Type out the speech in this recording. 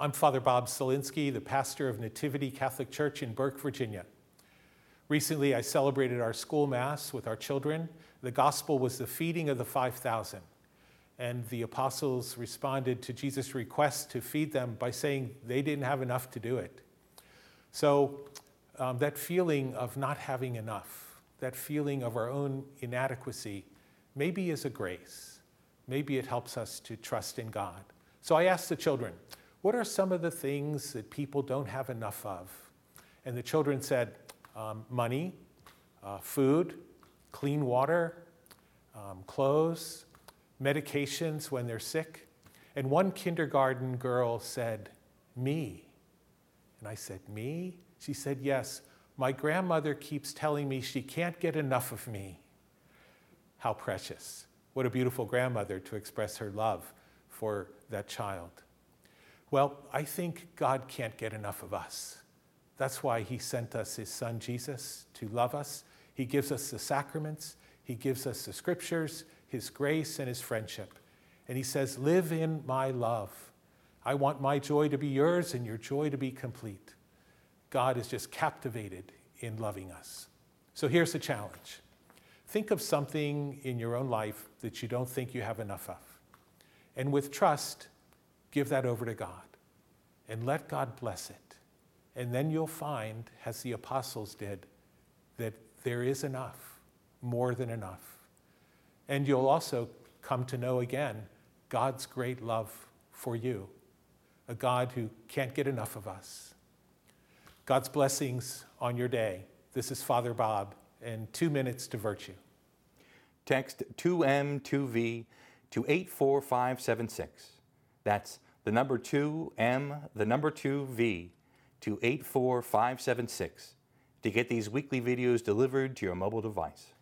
I'm Father Bob Cilinski, the pastor of Nativity Catholic Church in Burke, Virginia. Recently, I celebrated our school mass with our children. The gospel was the feeding of the 5,000. And the apostles responded to Jesus' request to feed them by saying they didn't have enough to do it. So, um, that feeling of not having enough, that feeling of our own inadequacy, maybe is a grace. Maybe it helps us to trust in God. So I asked the children, what are some of the things that people don't have enough of? And the children said, um, money, uh, food, clean water, um, clothes, medications when they're sick. And one kindergarten girl said, Me. And I said, Me? She said, Yes. My grandmother keeps telling me she can't get enough of me. How precious. What a beautiful grandmother to express her love for that child. Well, I think God can't get enough of us. That's why He sent us His Son Jesus to love us. He gives us the sacraments, He gives us the scriptures, His grace, and His friendship. And He says, Live in my love. I want my joy to be yours and your joy to be complete. God is just captivated in loving us. So here's the challenge think of something in your own life that you don't think you have enough of. And with trust, give that over to God and let God bless it. And then you'll find, as the apostles did, that there is enough, more than enough. And you'll also come to know again God's great love for you, a God who can't get enough of us. God's blessings on your day. This is Father Bob, and two minutes to virtue. Text 2M2V to 84576. That's the number 2M, the number 2V to 84576 to get these weekly videos delivered to your mobile device.